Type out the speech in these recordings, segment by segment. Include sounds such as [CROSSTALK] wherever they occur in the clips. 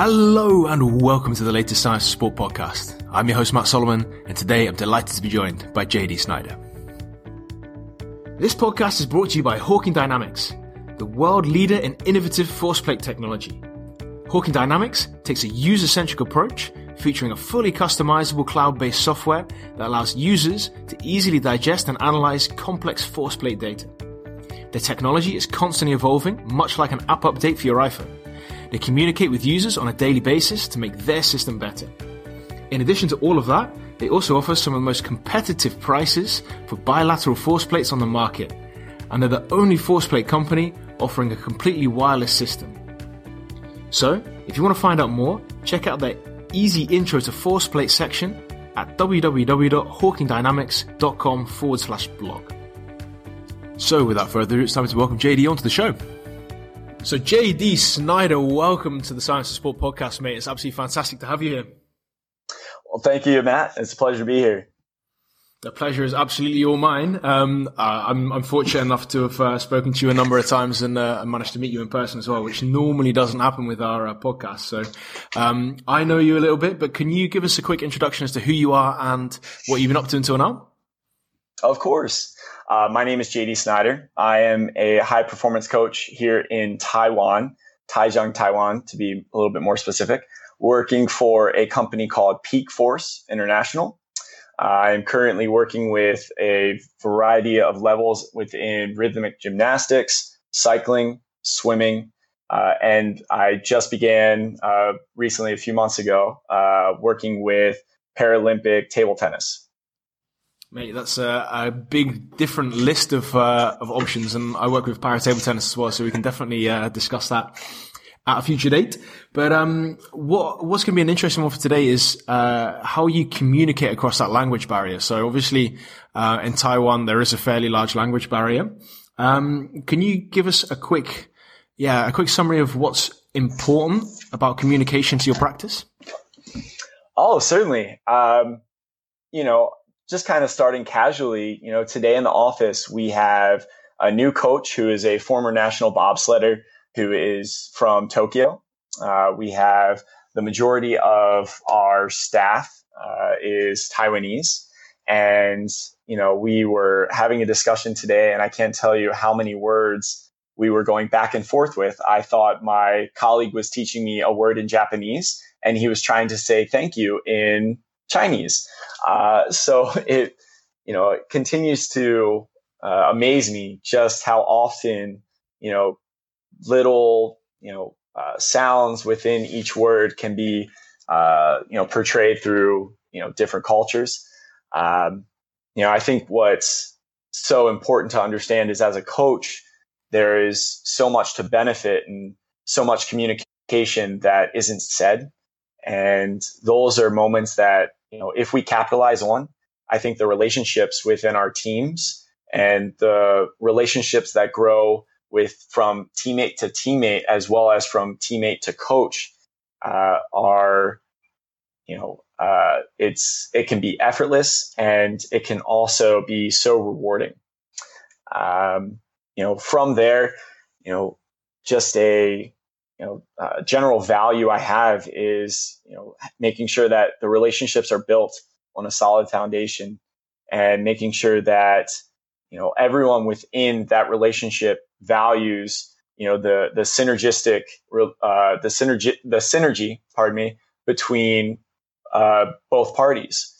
Hello and welcome to the latest Science Sport podcast. I'm your host Matt Solomon, and today I'm delighted to be joined by JD Snyder. This podcast is brought to you by Hawkin Dynamics, the world leader in innovative force plate technology. Hawkin Dynamics takes a user-centric approach featuring a fully customizable cloud-based software that allows users to easily digest and analyze complex force plate data. The technology is constantly evolving, much like an app update for your iPhone. They communicate with users on a daily basis to make their system better. In addition to all of that, they also offer some of the most competitive prices for bilateral force plates on the market, and they're the only force plate company offering a completely wireless system. So, if you want to find out more, check out their easy intro to force plate section at www.hawkindynamics.com forward slash blog. So, without further ado, it's time to welcome JD onto the show. So, JD Snyder, welcome to the Science of Sport podcast, mate. It's absolutely fantastic to have you here. Well, thank you, Matt. It's a pleasure to be here. The pleasure is absolutely all mine. Um, I'm, I'm, fortunate enough to have uh, spoken to you a number of times and uh, managed to meet you in person as well, which normally doesn't happen with our uh, podcast. So um, I know you a little bit, but can you give us a quick introduction as to who you are and what you've been up to until now? Of course. Uh, my name is JD Snyder. I am a high performance coach here in Taiwan, Taichung, Taiwan, to be a little bit more specific, working for a company called Peak Force International. I'm currently working with a variety of levels within rhythmic gymnastics, cycling, swimming, uh, and I just began uh, recently, a few months ago, uh, working with Paralympic table tennis. Mate, that's a, a big different list of uh, of options, and I work with para table tennis as well, so we can definitely uh, discuss that at a future date. But um, what what's going to be an interesting one for today is uh, how you communicate across that language barrier. So obviously, uh, in Taiwan there is a fairly large language barrier. Um, can you give us a quick, yeah, a quick summary of what's important about communication to your practice? Oh, certainly. Um, you know, just kind of starting casually. You know, today in the office we have a new coach who is a former national bobsledder who is from Tokyo. Uh, we have the majority of our staff uh, is Taiwanese. And, you know, we were having a discussion today, and I can't tell you how many words we were going back and forth with. I thought my colleague was teaching me a word in Japanese, and he was trying to say thank you in Chinese. Uh, so [LAUGHS] it, you know, it continues to uh, amaze me just how often, you know, little, you know, uh, sounds within each word can be, uh, you know, portrayed through, you know, different cultures. Um, you know, I think what's so important to understand is as a coach, there is so much to benefit and so much communication that isn't said. And those are moments that, you know, if we capitalize on, I think the relationships within our teams and the relationships that grow with from teammate to teammate as well as from teammate to coach uh, are you know uh, it's it can be effortless and it can also be so rewarding. Um, you know from there you know just a you know uh, general value i have is you know making sure that the relationships are built on a solid foundation and making sure that you know everyone within that relationship values you know the the synergistic uh, the synergy the synergy pardon me between uh, both parties.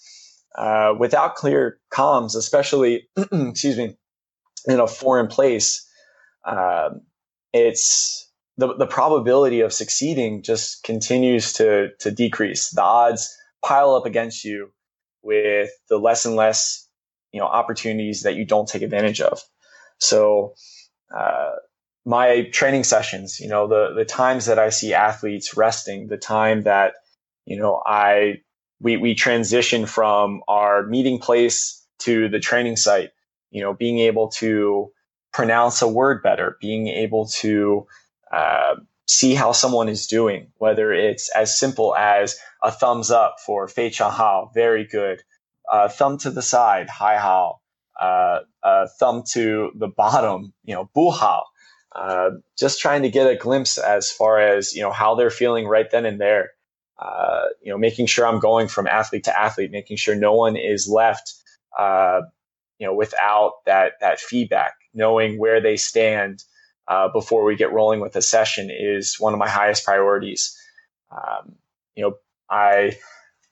Uh, without clear comms especially [CLEARS THROAT] excuse me in a foreign place um, it's the, the probability of succeeding just continues to to decrease the odds pile up against you with the less and less you know opportunities that you don't take advantage of. So uh, my training sessions, you know, the the times that I see athletes resting, the time that you know I we we transition from our meeting place to the training site, you know, being able to pronounce a word better, being able to uh, see how someone is doing, whether it's as simple as a thumbs up for Fei Chang Hao, very good, uh, thumb to the side, Hai Hao, uh, uh, thumb to the bottom, you know, Bu Hao. uh, just trying to get a glimpse as far as you know how they're feeling right then and there. Uh, you know, making sure I'm going from athlete to athlete, making sure no one is left, uh, you know, without that that feedback. Knowing where they stand uh, before we get rolling with a session is one of my highest priorities. Um, you know, I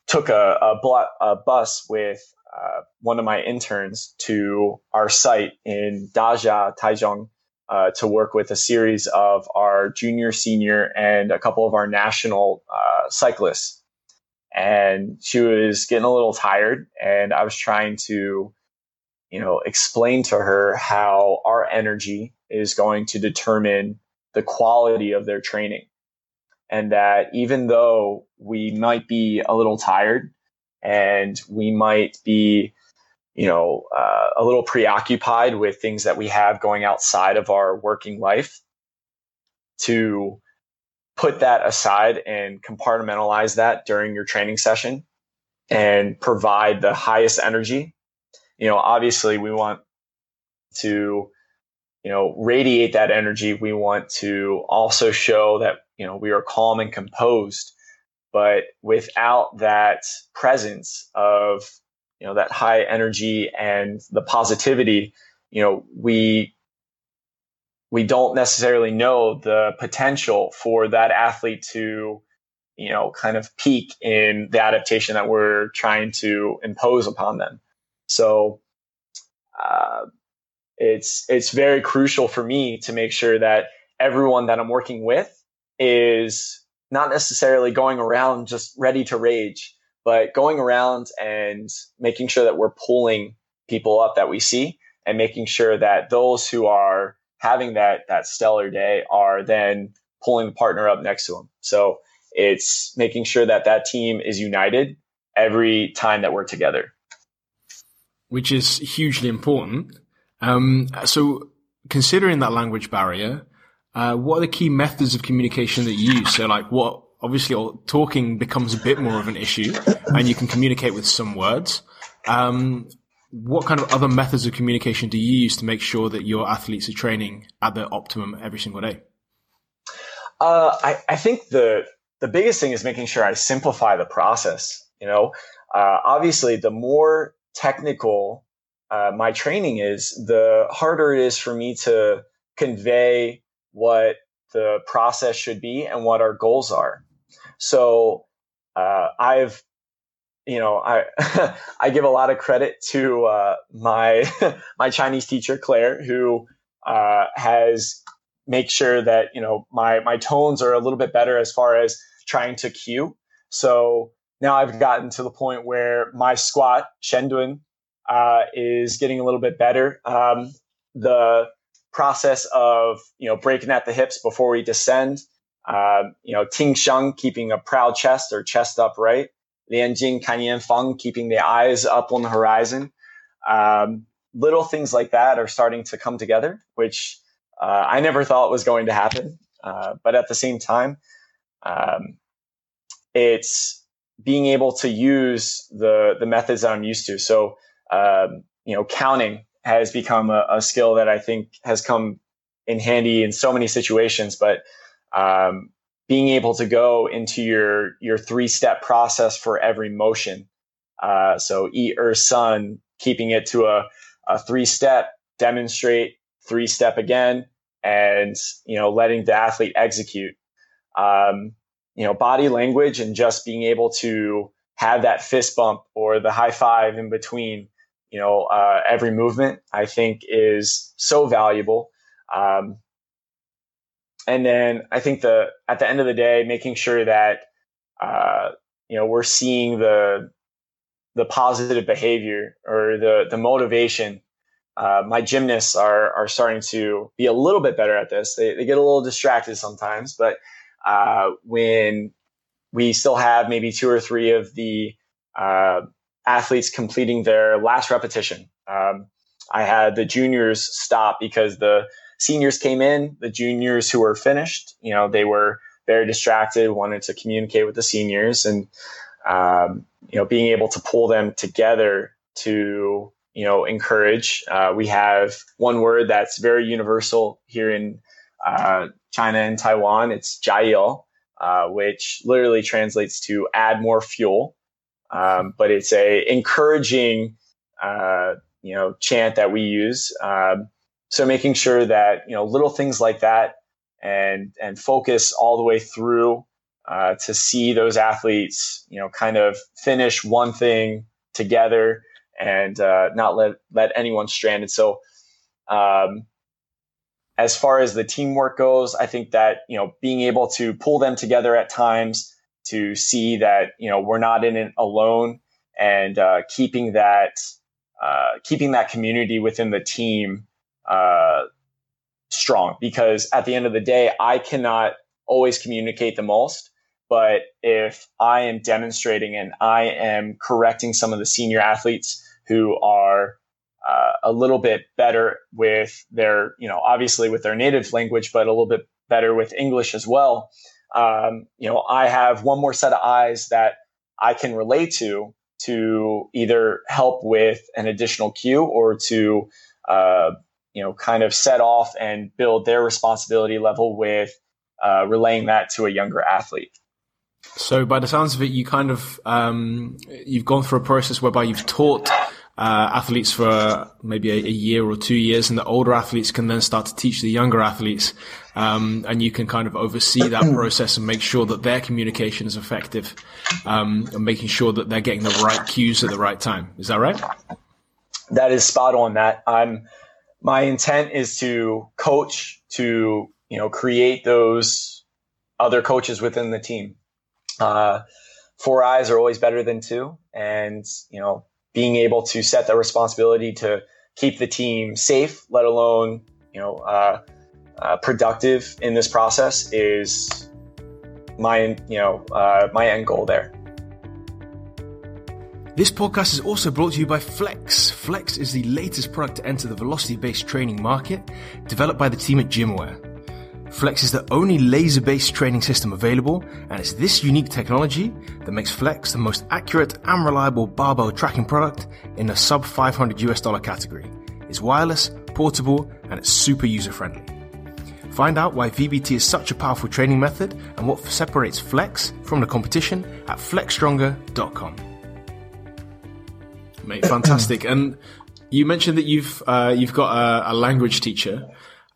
took a, a, a bus with uh, one of my interns to our site in Dajia, Taichung, uh, to work with a series of our junior, senior, and a couple of our national uh, cyclists. And she was getting a little tired, and I was trying to, you know, explain to her how our energy is going to determine the quality of their training. And that even though we might be a little tired and we might be you know, uh, a little preoccupied with things that we have going outside of our working life to put that aside and compartmentalize that during your training session and provide the highest energy. You know, obviously we want to, you know, radiate that energy. We want to also show that, you know, we are calm and composed, but without that presence of you know that high energy and the positivity you know we we don't necessarily know the potential for that athlete to you know kind of peak in the adaptation that we're trying to impose upon them so uh, it's it's very crucial for me to make sure that everyone that i'm working with is not necessarily going around just ready to rage but going around and making sure that we're pulling people up that we see and making sure that those who are having that that stellar day are then pulling the partner up next to them. So it's making sure that that team is united every time that we're together. Which is hugely important. Um, so considering that language barrier, uh, what are the key methods of communication that you use? So like what obviously talking becomes a bit more of an issue and you can communicate with some words. Um, what kind of other methods of communication do you use to make sure that your athletes are training at their optimum every single day? Uh, I, I, think the the biggest thing is making sure I simplify the process. You know, uh, obviously, the more technical uh, my training is, the harder it is for me to convey what the process should be and what our goals are. So uh, I've, you know, I [LAUGHS] I give a lot of credit to uh, my [LAUGHS] my Chinese teacher Claire, who uh, has make sure that you know my my tones are a little bit better as far as trying to cue. So now I've gotten to the point where my squat Shendun uh, is getting a little bit better. Um, the process of you know breaking at the hips before we descend uh, you know, Ting Sheng keeping a proud chest or chest upright. Lian Jing, Kan Feng keeping the eyes up on the horizon. Um, little things like that are starting to come together, which uh, I never thought was going to happen. Uh, but at the same time, um, it's being able to use the the methods that I'm used to. So, um, you know, counting has become a, a, skill that I think has come in handy in so many situations. But um, being able to go into your your three step process for every motion. Uh, so eat or sun, keeping it to a, a three step, demonstrate, three step again, and you know letting the athlete execute. Um, you know body language and just being able to have that fist bump or the high five in between you know uh, every movement i think is so valuable um, and then I think the at the end of the day, making sure that uh, you know we're seeing the the positive behavior or the the motivation. Uh, my gymnasts are are starting to be a little bit better at this. They, they get a little distracted sometimes, but uh, when we still have maybe two or three of the uh, athletes completing their last repetition. Um, I had the juniors stop because the seniors came in, the juniors who were finished, you know, they were very distracted, wanted to communicate with the seniors, and um, you know, being able to pull them together to you know encourage. Uh, we have one word that's very universal here in uh, China and Taiwan, it's jiao, uh, which literally translates to add more fuel. Um, but it's a encouraging, uh, you know, chant that we use. Um, so making sure that you know little things like that, and and focus all the way through uh, to see those athletes, you know, kind of finish one thing together and uh, not let let anyone stranded. So, um, as far as the teamwork goes, I think that you know being able to pull them together at times to see that you know we're not in it alone and uh, keeping that uh, keeping that community within the team uh, strong because at the end of the day, I cannot always communicate the most. But if I am demonstrating and I am correcting some of the senior athletes who are a little bit better with their, you know, obviously with their native language, but a little bit better with English as well. Um, you know, I have one more set of eyes that I can relate to to either help with an additional cue or to, uh, you know, kind of set off and build their responsibility level with uh, relaying that to a younger athlete. So, by the sounds of it, you kind of um, you've gone through a process whereby you've taught uh, athletes for maybe a, a, year or two years, and the older athletes can then start to teach the younger athletes, um, and you can kind of oversee that [CLEARS THROAT] process and make sure that their communication is effective, um, and making sure that they're getting the right cues at the right time. Is that right? That is spot on. That I'm. My intent is to coach to you know create those other coaches within the team. Uh, four eyes are always better than two, and you know being able to set the responsibility to keep the team safe, let alone you know uh, uh, productive in this process, is my you know uh, my end goal there. This podcast is also brought to you by Flex. Flex is the latest product to enter the velocity based training market, developed by the team at Gymaware. Flex is the only laser based training system available, and it's this unique technology that makes Flex the most accurate and reliable barbell tracking product in the sub 500 US dollar category. It's wireless, portable, and it's super user friendly. Find out why VBT is such a powerful training method and what separates Flex from the competition at flexstronger.com. Mate, fantastic. [CLEARS THROAT] and you mentioned that you've uh, you've got a, a language teacher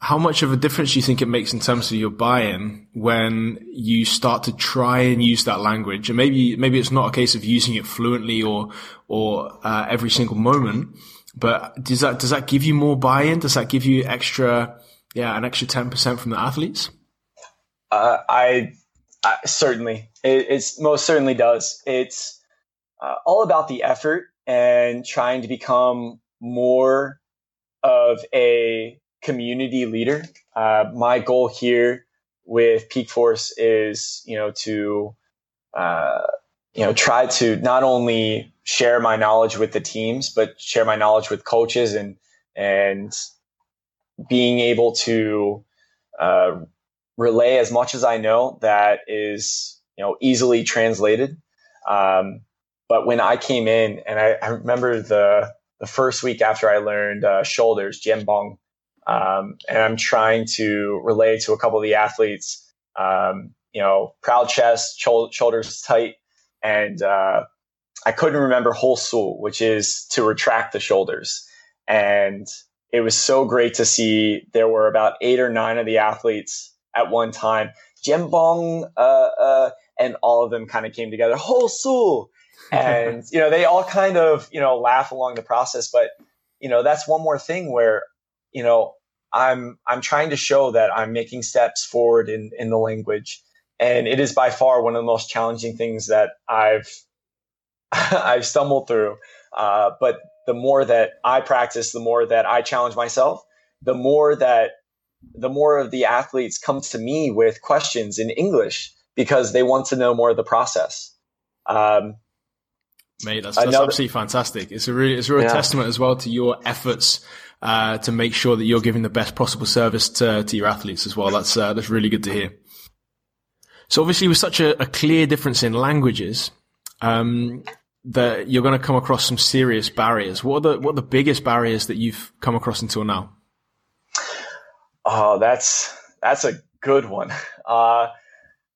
how much of a difference do you think it makes in terms of your buy-in when you start to try and use that language? And maybe, maybe it's not a case of using it fluently or, or, uh, every single moment, but does that, does that give you more buy-in? Does that give you extra, yeah, an extra 10% from the athletes? Uh, I, I, certainly, it it's most certainly does. It's uh, all about the effort and trying to become more of a community leader. Uh, my goal here with Peak Force is, you know, to, uh, you know, try to not only share my knowledge with the teams, but share my knowledge with coaches and, and being able to, uh, relay as much as I know that is, you know, easily translated. Um, but when I came in and I, I, remember the, the first week after I learned, uh, shoulders, jianbong, um, and I'm trying to relay to a couple of the athletes, um, you know, proud chest, shoulders tight. And uh, I couldn't remember whole soul, which is to retract the shoulders. And it was so great to see there were about eight or nine of the athletes at one time. Jianbong, uh, uh, and all of them kind of came together. Whole soul. [LAUGHS] And, you know, they all kind of, you know, laugh along the process. But, you know, that's one more thing where, you know, I'm I'm trying to show that I'm making steps forward in in the language, and it is by far one of the most challenging things that I've [LAUGHS] I've stumbled through. Uh, but the more that I practice, the more that I challenge myself, the more that the more of the athletes come to me with questions in English because they want to know more of the process. Um, Mate, that's, that's absolutely fantastic. It's a really, it's a real yeah. testament as well to your efforts uh, to make sure that you're giving the best possible service to, to your athletes as well. That's uh, that's really good to hear. So obviously, with such a, a clear difference in languages, um, that you're going to come across some serious barriers. What are the what are the biggest barriers that you've come across until now? Oh, that's that's a good one. Uh,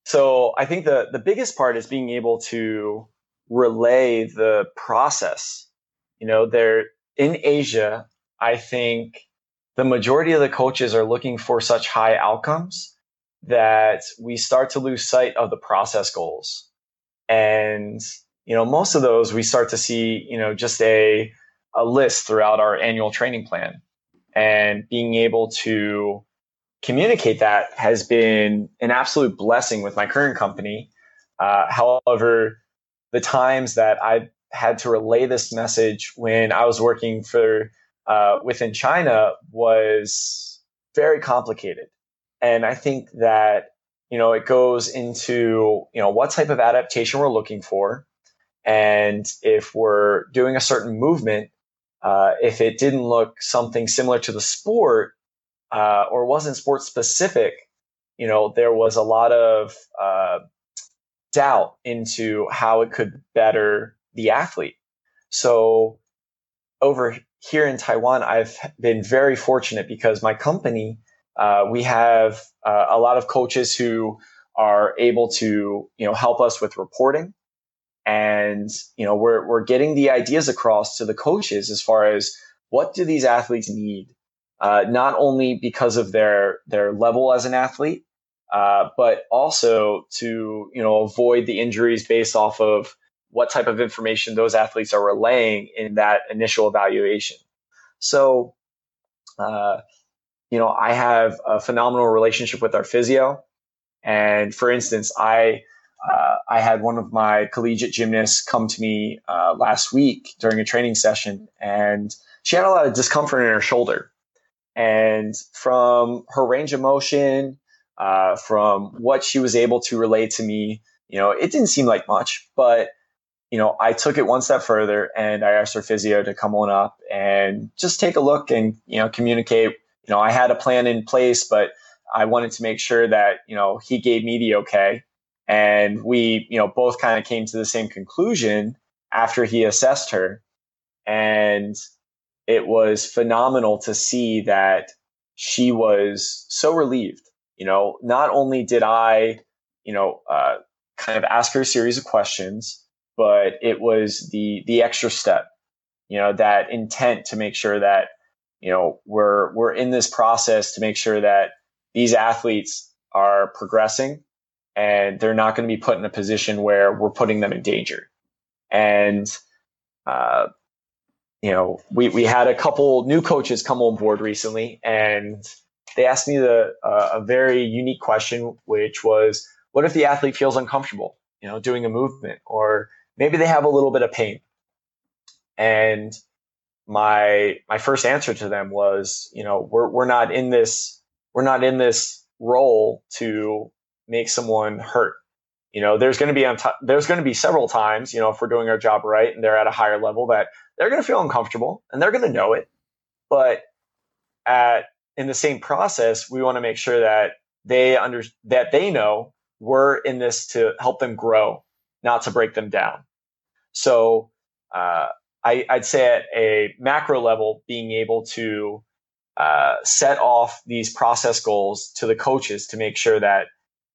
so I think the the biggest part is being able to relay the process. You know, they're in Asia. I think the majority of the coaches are looking for such high outcomes that we start to lose sight of the process goals. And, you know, most of those we start to see, you know, just a, a list throughout our annual training plan. And being able to communicate that has been an absolute blessing with my current company. Uh, however, the times that I had to relay this message when I was working for uh, within China was very complicated. And I think that, you know, it goes into, you know, what type of adaptation we're looking for. And if we're doing a certain movement, uh, if it didn't look something similar to the sport uh, or wasn't sport specific, you know, there was a lot of uh, doubt into how it could better the athlete. So over here in Taiwan, I've been very fortunate because my company, uh, we have uh, a lot of coaches who are able to, you know, help us with reporting. And, you know, we're, we're getting the ideas across to the coaches as far as what do these athletes need? Uh, not only because of their, their level as an athlete, uh, but also to, you know, avoid the injuries based off of what type of information those athletes are relaying in that initial evaluation. So, uh, you know, I have a phenomenal relationship with our physio. And for instance, I uh, I had one of my collegiate gymnasts come to me uh, last week during a training session, and she had a lot of discomfort in her shoulder. And from her range of motion, uh, from what she was able to relate to me, you know, it didn't seem like much, but you know, I took it one step further and I asked her physio to come on up and just take a look and, you know, communicate. You know, I had a plan in place, but I wanted to make sure that, you know, he gave me the okay. And we, you know, both kind of came to the same conclusion after he assessed her. And it was phenomenal to see that she was so relieved. You know, not only did I, you know, uh, kind of ask her a series of questions, but it was the the extra step, you know, that intent to make sure that you know we're we're in this process to make sure that these athletes are progressing and they're not going to be put in a position where we're putting them in danger. And uh, you know, we we had a couple new coaches come on board recently, and they asked me the uh, a very unique question, which was, "What if the athlete feels uncomfortable, you know, doing a movement, or maybe they have a little bit of pain. And my my first answer to them was, you know, we're we're not in this we're not in this role to make someone hurt. You know, there's going to be on t- there's going to be several times, you know, if we're doing our job right and they're at a higher level that they're going to feel uncomfortable and they're going to know it. But at in the same process, we want to make sure that they under that they know we're in this to help them grow not to break them down. So uh, I, would say at a macro level, being able to uh, set off these process goals to the coaches to make sure that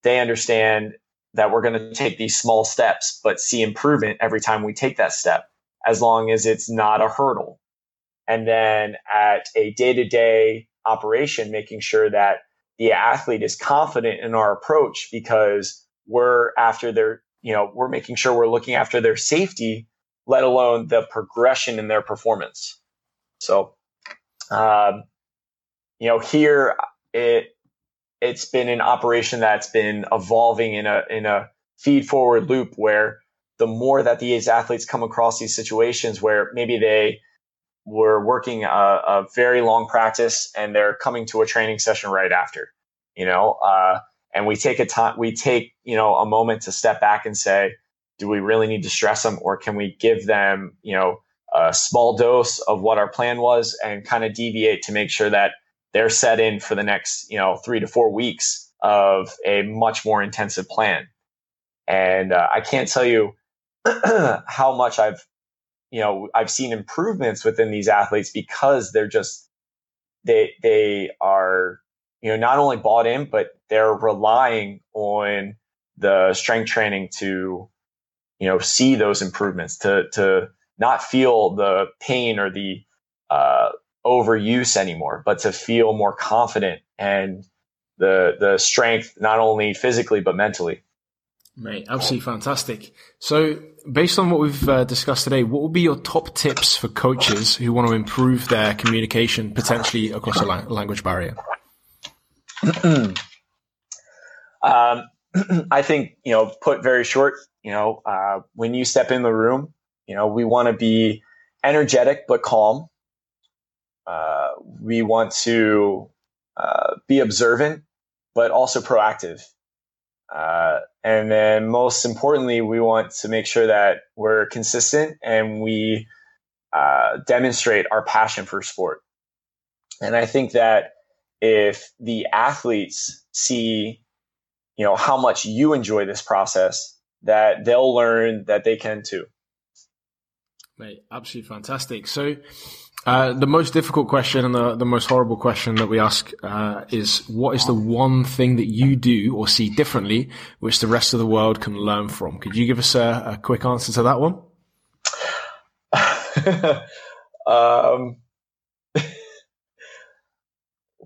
they understand that we're going to take these small steps, but see improvement every time we take that step, as long as it's not a hurdle. And then at a day to day operation, making sure that the athlete is confident in our approach because we're after their you know, we're making sure we're looking after their safety, let alone the progression in their performance. So, um, you know, here it it's been an operation that's been evolving in a in a feed forward loop where the more that these athletes come across these situations where maybe they were working a, a very long practice and they're coming to a training session right after, you know, uh, and we take a time we take you know a moment to step back and say do we really need to stress them or can we give them you know a small dose of what our plan was and kind of deviate to make sure that they're set in for the next you know three to four weeks of a much more intensive plan? And uh, i can't tell you [CLEARS THROAT] how much i've you know i've seen improvements within these athletes because they're just they they are you know, not only bought in, but they're relying on the strength training to, you know, see those improvements, to, to not feel the pain or the, uh, overuse anymore, but to feel more confident and the, the strength, not only physically, but mentally. Mate, absolutely fantastic. So, based on what we've uh, discussed today, what would be your top tips for coaches who want to improve their communication potentially across a la- language barrier? [CLEARS THROAT] um, [CLEARS THROAT] I think, you know, put very short, you know, uh, when you step in the room, you know, we want to be energetic but calm. Uh, we want to uh, be observant but also proactive. Uh, and then most importantly, we want to make sure that we're consistent and we uh, demonstrate our passion for sport. And I think that if the athletes see, you know, how much you enjoy this process, that they'll learn that they can too. Mate, absolutely fantastic. So, uh, the most difficult question and the, the most horrible question that we ask uh, is what is the one thing that you do or see differently which the rest of the world can learn from? Could you give us a, a quick answer to that one? [LAUGHS] um, [LAUGHS]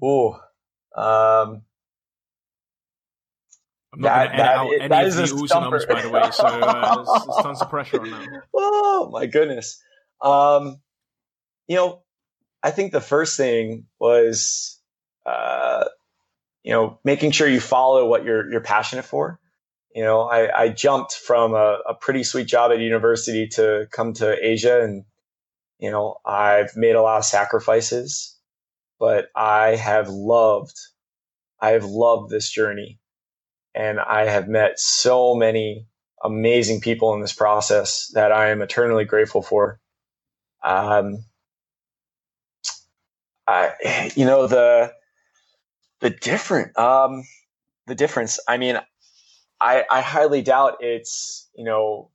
oh, um, I'm not that, edit out any that of the ums, by the way, so uh, there's, there's, tons of pressure on that. [LAUGHS] Oh my goodness. Um, you know, I think the first thing was, uh, you know, making sure you follow what you're you're passionate for. You know, I, I jumped from a, a pretty sweet job at university to come to Asia, and you know, I've made a lot of sacrifices, but I have loved, I have loved this journey, and I have met so many amazing people in this process that I am eternally grateful for. Um, I, [SIGHS] you know, the the different um, the difference. I mean, I I highly doubt it's you know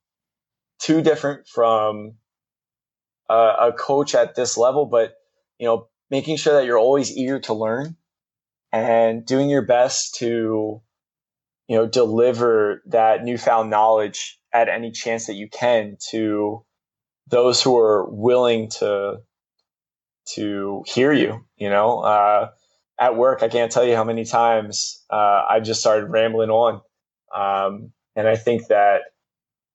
too different from a, a coach at this level, but you know, making sure that you're always eager to learn and doing your best to you know deliver that newfound knowledge at any chance that you can to those who are willing to to hear you. You know, uh, at work, I can't tell you how many times uh, I've just started rambling on, um, and I think that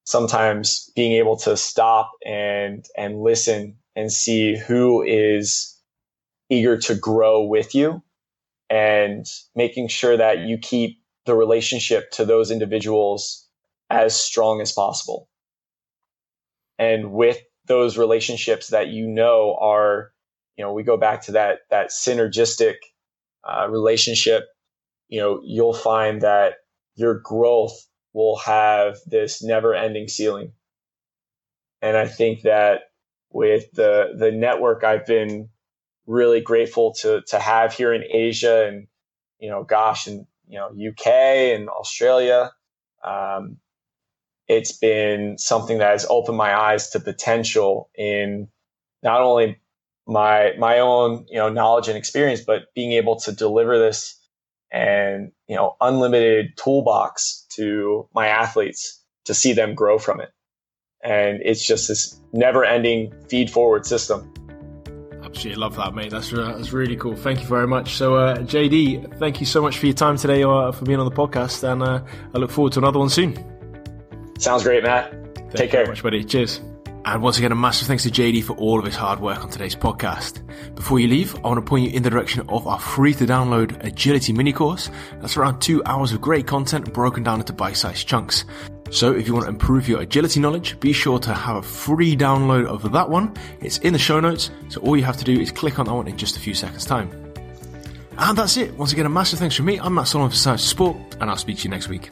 sometimes being able to stop and and listen and see who is eager to grow with you and making sure that you keep the relationship to those individuals as strong as possible and with those relationships that you know are you know, we go back to that that synergistic uh, relationship. You know, you'll find that your growth will have this never-ending ceiling. And I think that with the the network I've been really grateful to to have here in Asia and you know, gosh, and you know, UK and Australia. Um, it's been something that has opened my eyes to potential in not only my my own you know knowledge and experience, but being able to deliver this and you know unlimited toolbox to my athletes to see them grow from it. And it's just this never-ending feed-forward system. Absolutely love that, mate. That's uh, that's really cool. Thank you very much. So, uh, JD, thank you so much for your time today, uh, for being on the podcast, and uh, I look forward to another one soon. Sounds great, Matt. Thank Take care, much, buddy. Cheers. And once again, a massive thanks to JD for all of his hard work on today's podcast. Before you leave, I want to point you in the direction of our free to download agility mini course. That's around two hours of great content broken down into bite-sized chunks. So if you want to improve your agility knowledge, be sure to have a free download of that one. It's in the show notes. So all you have to do is click on that one in just a few seconds time. And that's it. Once again, a massive thanks from me. I'm Matt Solomon for Science Sport and I'll speak to you next week.